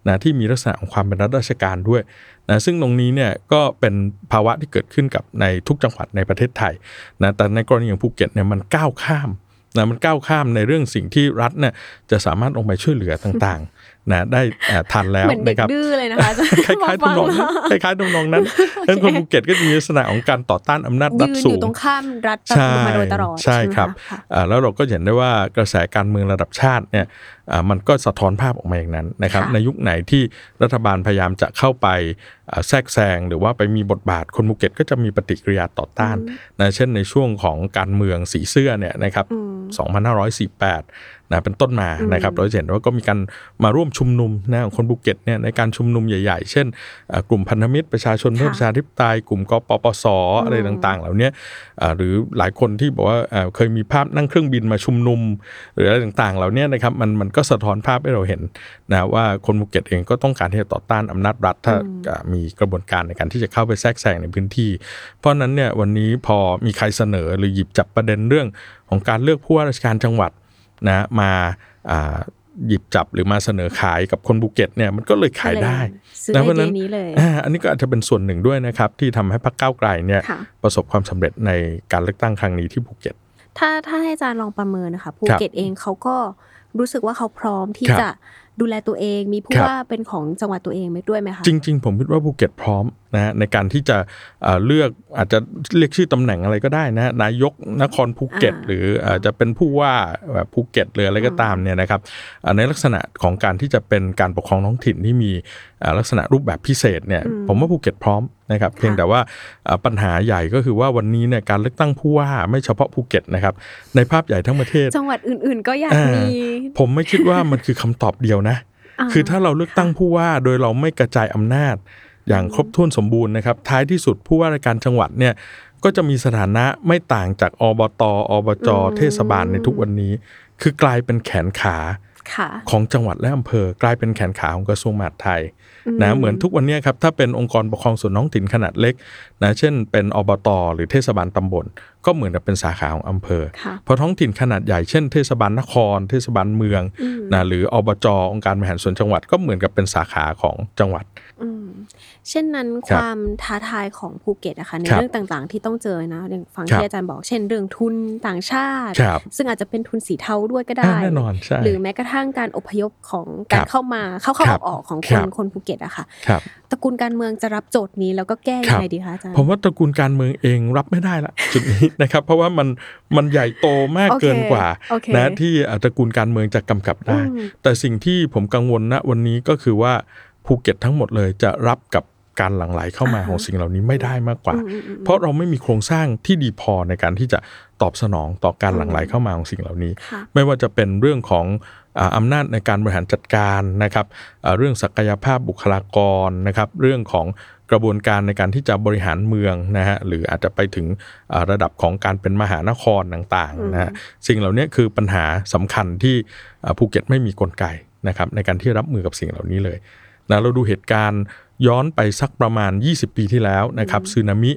นะที่มีลักษณะของความเป็นรัฐราชการด้วยนะซึ่งตรงนี้เนี่ยก็เป็นภาวะที่เกิดขึ้นกับในทุกจังหวัดในประเทศไทยนะแต่ในกรณีอย่างภูเก็ตเนี่ยมันก้าวข้ามนะมันก้าวข้ามในเรื่องสิ่งที่รัฐเนี่ยจะสามารถลงไปช่วยเหลือต่างๆ นะได้เอ่อทันแล้วเหมือนเด็กนะครับดื้อเลยนะคะคล้ายๆทำนองนั้นคล้ายๆทำนองนั้นดังนั้นคนภูเก็ตก็จะมีลักษณะของการต่อต้านอำนาจรัยืฐนอสูยู่งตรงข้ามรัฐใช่มาโดยตลอดใช่ไหมะครับค่ะอ่าแล้วเราก็เห็นได้ว่ากระแสการเมืองระดับชาติเนี่ยอ่ามันก็สะท้อนภาพออกมาอย่างนั้นนะครับค่ะในยุคไหนที่รัฐบาลพยายามจะเข้าไปอ่าแทรกแซงหรือว่าไปมีบทบาทคนภูเก็ตก็จะมีปฏิกิริยาต่อต้านนะเช่นในช่วงของการเมืองสีเสื้อเนี่ยนะครับ 2548 นะเป็นต้นมานะครับเราจะเห็นว่าก็มีการมาร่วมชุมนุมนะของคนภูเก็ตเนี่ยในการชุมนุมใหญ่ ๆ เช่นอ่ากลุ่มพันธมิตรประชาชนเพื่อค่ะประชาธิปไตยกลุ่มกปปสอะไรต่าง ๆ เหล่าเนี้ยอ่าหรือหลายคนที่บอกว่าอ่าเคยมีภาพนั่งเครื่องบินมาชุมนุม หรืออะไรต่างๆ เหล่าเนี้ยนะครับมันมันก็สะท้อนภาพให้เราเห็นนะว่าคนภูเก็ตเองก็ต้องการที่จะต่อต้านอำนาจรัฐถ้าอ่ามีกระบวนการในการที่จะเข้าไปแทรกแซงในพื้นที่ เพราะฉะนั้นเนี่ยวันนี้พอมีใครเสนอหรือหยิบจับประเด็นเรื่องของการเลือกผู้ว่าราชการจังหวัด นะมาอ่าหยิบจับหรือมาเสนอขายกับคนภูเก็ตเนี่ยมันก็เลยขายได้ซื้อไอเดียนี้เลยนะเพราะฉะเดีนั้นอ่าอันนี้ก็อาจจะเป็นส่วนหนึ่งด้วยนะครับที่ทำให้พรรคก้าวไกลเนี่ยค่ะประสบความสำเร็จในการเลือกตั้งครั้งนี้ที่ภูเก็ต ถ้าถ้าให้อาจารย์ลองประเมินนะคะภูครับเก็ตเองเขาก็รู้สึกว่าเขาพร้อมที่ครับจะดูแลตัวเองมีผู้ครับว่าเป็นของจังหวัดตัวเองไหมด้วยไหมคะจริง ๆ ผมคิดว่าภูเก็ตพร้อม นะฮะในการที่จะเอ่อเลือกอาจจะเรียกชื่อตำแหน่งอะไรก็ได้นะฮะนายกนครภูเก็ตอ่าหรืออาจจะเป็นผู้ว่าแบบภูเก็ตหรืออะไรก็ตามเนี่ยนะครับอ่าในลักษณะของการที่จะเป็นการปกครองท้องถิ่นที่มีอ่าลักษณะรูปแบบพิเศษเนี่ยผมว่าภูเก็ตพร้อมนะครับเพียงแต่ว่าอ่าปัญหาใหญ่ก็คือว่าวันนี้เนี่ยการเลือกตั้งผู้ว่าไม่เฉพาะภูเก็ตนะครับในภาพใหญ่ทั้งประเทศ จังหวัดอื่นๆ ก็อยากอ่ามีผมไม่คิดว่ามันคือคำตอบเดียวนะอ่าคือถ้าเราเลือกตั้งผู้ว่าโดยเราไม่กระจายอำนาจ อย่างครบถ้วนสมบูรณ์นะครับ ท้ายที่สุดผู้ว่าราชการจังหวัดเนี่ยก็จะมีสถานะไม่ต่างจากอบต อบจ เทศบาลในทุกวันนี้ คือกลายเป็นแขนขาค่ะของจังหวัดและอำเภอกลายเป็นแขนขาของกระทรวงมหาดไทยนะเหมือนทุกวันเนี้ยครับถ้าเป็นองค์กรปกครองส่วนท้องถิ่นขนาดเล็กนะเช่น เป็นอบต หรือเทศบาลตำบล ก็เหมือนกับเป็นสาขาของอำเภอค่ะพอท้องถิ่นขนาดใหญ่เช่น เทศบาลนคร เทศบาลเมืองนะหรืออบจ องค์การบริหารส่วนจังหวัดก็เหมือนกับเป็นสาขาของจังหวัดอืม เช่นนั้นครับวามท้าทายของภูเก็ตนะคะในครับเรื่องต่างๆ ที่ต้องเจอนะอย่างฟังครับที่อาจารย์บอกเช่นเรื่องทุนต่างชาติครับซึ่งอาจจะเป็นทุนสีเทาด้วยก็อ่าได้แน่นอนใช่หรือแม้กระทั่งการอพยพของการครับเข้ามาเข้าเข้าออกครับออกของคนครับคนภูเก็ตอะค่ะครับตระกูลการเมืองจะรับโจทย์นี้แล้วก็แก้ยังไงดีคะอาจารย์ผมว่าตระกูลการเมืองเองรับไม่ได้ละจุดนี้นะครับเพราะว่ามันมันใหญ่โตมากโอเคเกินกว่าโอเคนะที่อะตระกูลการเมืองจะกำกับได้อืมแต่สิ่งที่ผมกังวลณวันนี้ก็คือว่า ภูเก็ตทั้งหมดเลยจะรับกับการหลั่งไหลเข้ามาของสิ่งเหล่านี้ไม่ได้มากกว่า เพราะเราไม่มีโครงสร้างที่ดีพอในการที่จะตอบสนองต่อการหลั่งไหลเข้ามาของสิ่งเหล่านี้ค่ะไม่ว่าจะเป็นเรื่องของอ่าอำนาจในการบริหารจัดการนะครับอ่าเรื่องศักยภาพบุคลากรนะครับ เรื่องของกระบวนการในการที่จะบริหารเมืองนะฮะหรืออาจจะไปถึงอ่าระดับของการเป็นมหานครต่างๆนะฮะสิ่งเหล่านี้คือปัญหาสำคัญที่อ่าภูเก็ตไม่มีกลไกนะครับในการที่รับมือกับสิ่งเหล่านี้เลย นะเราดูเหตุการณ์ย้อนไปสักประมาณ 20 ปีที่แล้วนะครับสึนามิ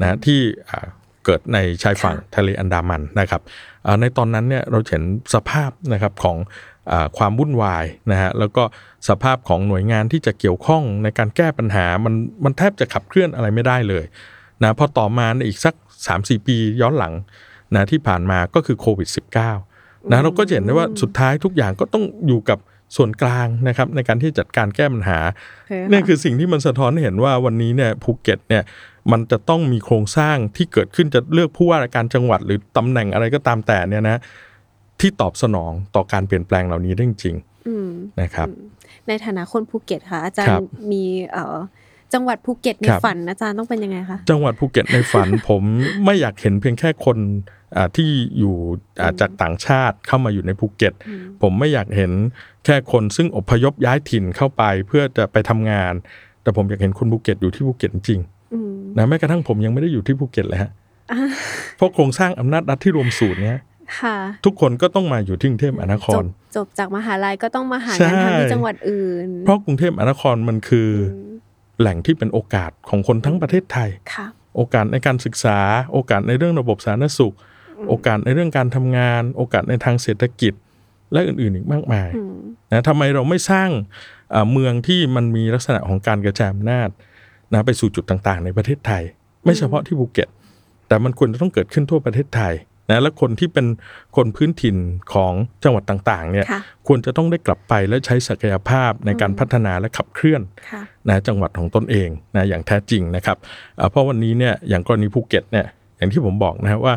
นะที่อ่าเกิดในชายฝั่งทะเลอันดามันนะครับอ่าในตอนนั้นเนี่ยเราเห็นสภาพนะครับของอาความวุ่นวายนะฮะแล้วก็สภาพของหน่วยงานที่จะเกี่ยวข้องในการแก้ปัญหามันมันแทบจะขับเคลื่อนอะไรไม่ได้เลยนะพอต่อมาในอีกสัก 3-4 ปีย้อนหลังนะที่ผ่านมาก็คือโควิด -19 นะเราก็จะเห็นได้ว่าสุดท้ายทุกอย่างก็ต้องอยู่กับ ส่วนกลางนะครับในการที่จัดการแก้ปัญหาโอเคค่ะเนี่ยคือสิ่งที่มันสะท้อนให้เห็นว่าวันนี้เนี่ยภูเก็ตเนี่ยมันจะต้องมีโครงสร้างที่เกิดขึ้นจะเลือกผู้ว่าราชการจังหวัดหรือตำแหน่งอะไรก็ตามแต่เนี่ยนะที่ตอบสนองต่อการเปลี่ยนแปลงเหล่านี้ได้จริงอืมๆนะครับในฐานะคนภูเก็ตค่ะอาจารย์ครับมีเอ่อ จังหวัดภูเก็ตในครับฝันอาจารย์ต้องเป็นยังไงคะจังหวัดภูเก็ตในฝัน ผมไม่อยากเห็นเพียงแค่คนอ่าที่อยู่อ่าจากต่างชาติเข้ามาอยู่ในภูเก็ต ผมไม่อยากเห็นแค่คนซึ่งอพยพย้ายถิ่นเข้าไปเพื่อจะไปทำงาน แต่ผมอยากเห็นคนภูเก็ตอยู่ที่ภูเก็ตจริงอืมๆนะแม้กระทั่งผมยังไม่ได้อยู่ที่ภูเก็ตเลยฮะเพราะโครงสร้างอำนาจรัฐที่รวมศูนย์เนี้ยค่ะทุกคนก็ต้องมาอยู่ที่กรุงเทพมหานคจรบจบจากมหาลัยก็ต้องมาหาใช่งานทำที่จังหวัดอื่น เพราะกรุงเทพมหานครมันคืออ แหล่งที่เป็นโอกาสของคนทั้งประเทศไทยค่ะโอกาสในการศึกษา โอกาสในเรื่องระบบสาธารณสุข โอกาสในเรื่องการทำงาน โอกาสในทางเศรษฐกิจ และอื่นๆอีกมากมายอืมนะทำไมเราไม่สร้างเอ่อเมืองที่มันมีลักษณะของการกระจายอำนาจนะไปสู่จุดต่างๆ ในประเทศไทย ไม่เฉพาะที่ภูเก็ต แต่มันควรจะต้องเกิดขึ้นทั่วประเทศไทย นะและคนที่เป็นคนพื้นถิ่นของจังหวัดต่างๆเนี่ยค่ะควรจะต้องได้กลับไปและใช้ศักยภาพในการพัฒนาและขับเคลื่อนค่ะนะจังหวัดของตนเองนะอย่างแท้จริงนะครับเอ่อเพราะวันนี้เนี่ยอย่างกรณีภูเก็ตเนี่ยอย่างที่ผมบอกนะครับว่า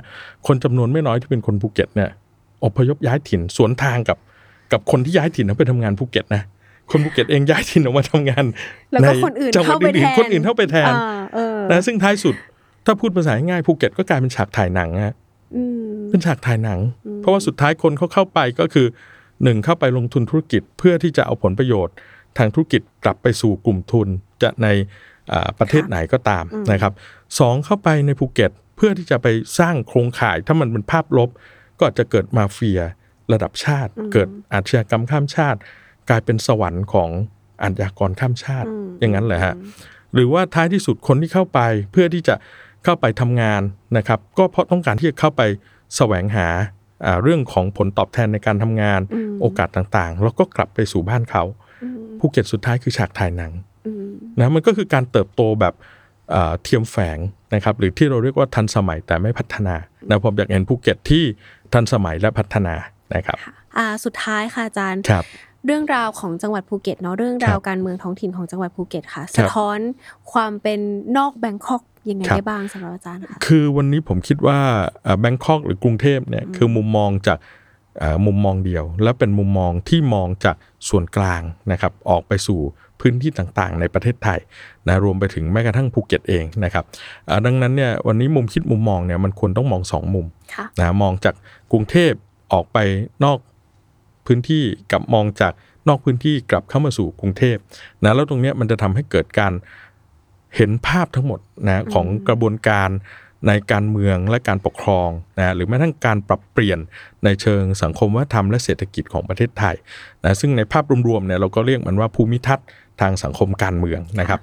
คนจำนวนไม่น้อยที่เป็นคนภูเก็ตเนี่ยอพยพย้ายถิ่นสวนทางกับกับคนที่ย้ายถิ่นออกไปทำงานภูเก็ตนะคนภูเก็ตเองย้ายถิ่นออกมาทำงานแล้วก็ใคนอื่นจังหวัดเข้าไปอื่นแทนๆคนอื่นเข้าไปแทนอ่าเออนะซึ่งท้ายสุดถ้าพูดภาษาง่ายๆภูเก็ตก็กลายเป็นฉากถ่ายหนังฮะ อืมเป็นฉากถ่ายหนัง เพราะว่าสุดท้ายคนเขาเข้าไปก็คือหนึ่งเข้าไปลงทุนธุรกิจเพื่อที่จะเอาผลประโยชน์ ทางธุรกิจกลับไปสู่กลุ่มทุนจะในอ่าประเทศไหนก็ตามนะครับสองเข้าไปในภูเก็ตเพื่อที่จะไปสร้างโครงข่าย ถ้ามันเป็นภาพลบ ก็อาจจะเกิดมาเฟียระดับชาติ เกิดอาชญากรรมข้ามชาติ กลายเป็นสวรรค์ของอาชญากรข้ามชาติอย่างนั้นเหรอฮะหรือว่าท้ายที่สุดคนที่เข้าไปเพื่อที่จะ เข้าไปทำงานนะครับ ก็เพราะต้องการที่จะเข้าไปแสวงหาอ่าเรื่องของผลตอบแทนในการทำงานโอกาสต่างๆ แล้วก็กลับไปสู่บ้านเขาภูเก็ตสุดท้ายคือฉากถ่ายหนังอืมนะมันก็คือการเติบโตแบบอ่าเทียมแฝงนะครับหรือที่เราเรียกว่าทันสมัยแต่ไม่พัฒนานะผมอยากเห็นภูเก็ตที่ทันสมัยและพัฒนานะครับอ่าสุดท้ายค่ะอาจารย์ครับ เรื่องราวของจังหวัดภูเก็ตเนาะเรื่องราวครับการเมืองท้องถิ่นของจังหวัดภูเก็ตค่ะ สะท้อนความเป็นนอก Bangkok ยังไงครับได้บ้างสำหรับอาจารย์ค่ะคือวันนี้ผมคิดว่า Bangkok หรือกรุงเทพเนี่ยคือมุมมองจากเอ่อมุมมองเดียว และเป็นมุมมองที่มองจากส่วนกลางนะครับออกไปสู่พื้นที่ต่างๆ ในประเทศไทยนะรวมไปถึงแม้กระทั่งภูเก็ตเองนะครับอ่าดังนั้นเนี่ยวันนี้มุมคิดมุมมองเนี่ยมันควรต้องมองสองมุมค่ะนะมองจากกรุงเทพออกไปนอก พื้นที่กับมองจากนอกพื้นที่กลับเข้ามาสู่กรุงเทพนะแล้วตรงนี้มันจะทำให้เกิดการเห็นภาพทั้งหมดนะของกระบวนการในการเมืองและการปกครองนะหรือแม้กระทั่งการปรับเปลี่ยนในเชิงสังคมวัฒนธรรมและเศรษฐกิจของประเทศไทยนะซึ่งในภาพรวมๆเนี่ยเราก็เรียกมันว่าภูมิทัศน์ทางสังคมการเมืองนะครับ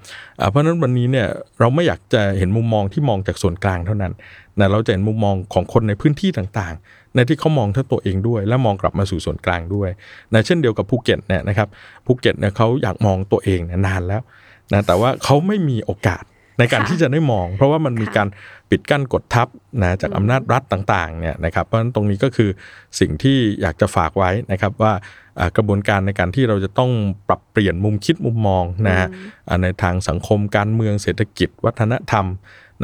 เพราะฉะนั้นวันนี้เนี่ยเราไม่อยากจะเห็นมุมมองที่มองจากส่วนกลางเท่านั้นนะเราจะเห็นมุมมองของคนในพื้นที่ต่างๆ ในที่เขามองทั้งตัวเองด้วย และมองกลับมาสู่ส่วนกลางด้วยนะเช่นเดียวกับภูเก็ตเนี่ยนะครับภูเก็ตเนี่ยเขาอยากมองตัวเองเนี่ยนานแล้วนะแต่ว่าเขาไม่มีโอกาสในการค่ะที่จะได้มอง เพราะว่ามันมีค่ะการปิดกั้นกดทับนะจากอำนาจรัฐต่างๆเนี่ยนะครับเพราะฉะนั้นตรงนี้ก็คือสิ่งที่อยากจะฝากไว้นะครับว่าอ่ากระบวนการในการที่เราจะต้องปรับเปลี่ยนมุมคิดมุมมองนะฮะอ่าในทางสังคมการเมืองเศรษฐกิจ วัฒนธรรม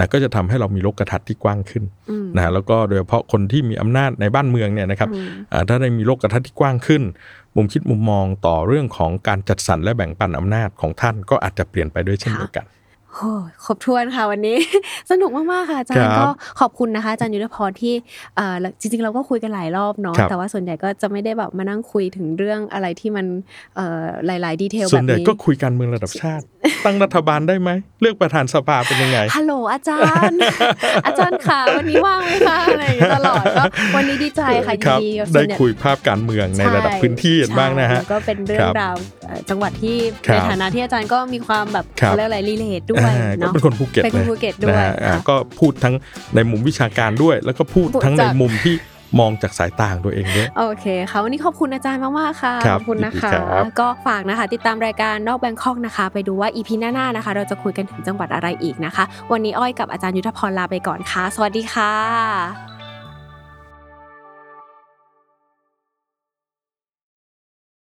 นะก็จะทำให้เรามีโลกทัศน์ที่กว้างขึ้นอืมนะแล้วก็โดยเฉพาะคนที่มีอำนาจในบ้านเมืองเนี่ยนะครับอ่าถ้าได้มีโลกทัศน์ที่กว้างขึ้น มุมคิดมุมมองต่อเรื่องของการจัดสรรและแบ่งปันอำนาจของท่านก็อาจจะเปลี่ยนไปด้วยเช่นเดียวกัน โอ้ยครบถ้วนค่ะวันนี้ สนุกมากๆค่ะอาจารครัย์บก็ขอบคุณนะคะอาจารย์ยุทธพรที่เอ่อจริงๆเราก็คุยกันหลายรอบเนาะครับแต่ว่าส่วนใหญ่ก็จะไม่ได้แบบมานั่งคุยถึงเรื่องอะไรที่มันเอ่อหลาย ๆ ดีเทลส่แบวนบใหญ่นี้ก็คุยการเมืองระดับชาติ ตั้งรัฐบาลได้ไหมเลือกประธานสภาเป็นยังไงฮัลโหลอาจารย์ อาจารย์ค่ะวันนี้ว่างไหมคะอะไรอย่างเงี้ยตลอดก็วันนี้ดีใจค่ะยิคนรับดีกับส่ได้วนใหญ่คุยภาพการเมืองในระดับพื้นที่ใช่บ้างนะฮะใช่ก็เป็นเรื่อคงรับราวเอ่อจังหวัดที่ครับในฐานะที่อาจารย์ก็มีความแบบครับเขาเรียกอะไรรีเลทด้วยอ่าก็เนาะเป็นคนภูเก็ตเป็นคนลยภูเก็ตด้วยนะฮะอ่าค่ะก็พูดทั้งในมุมวิชาการด้วย แล้วก็พูดทั้งในจากมุมที่มองจากสายตาของตัวเองด้วยโอเคค่ะวันนี้ขอบคุณอาจารย์มากๆค่ะครับขอบคุณนะคะยินดีครับก็ฝากนะคะ ติดตามรายการนอกแบงคอกนะคะ ไปดูว่าอีพีหน้าๆนะคะ เราจะคุยกันถึงจังหวัดอะไรอีกนะคะ วันนี้อ้อยกับอาจารย์ยุทธพรลาไปก่อนค่ะ สวัสดีค่ะ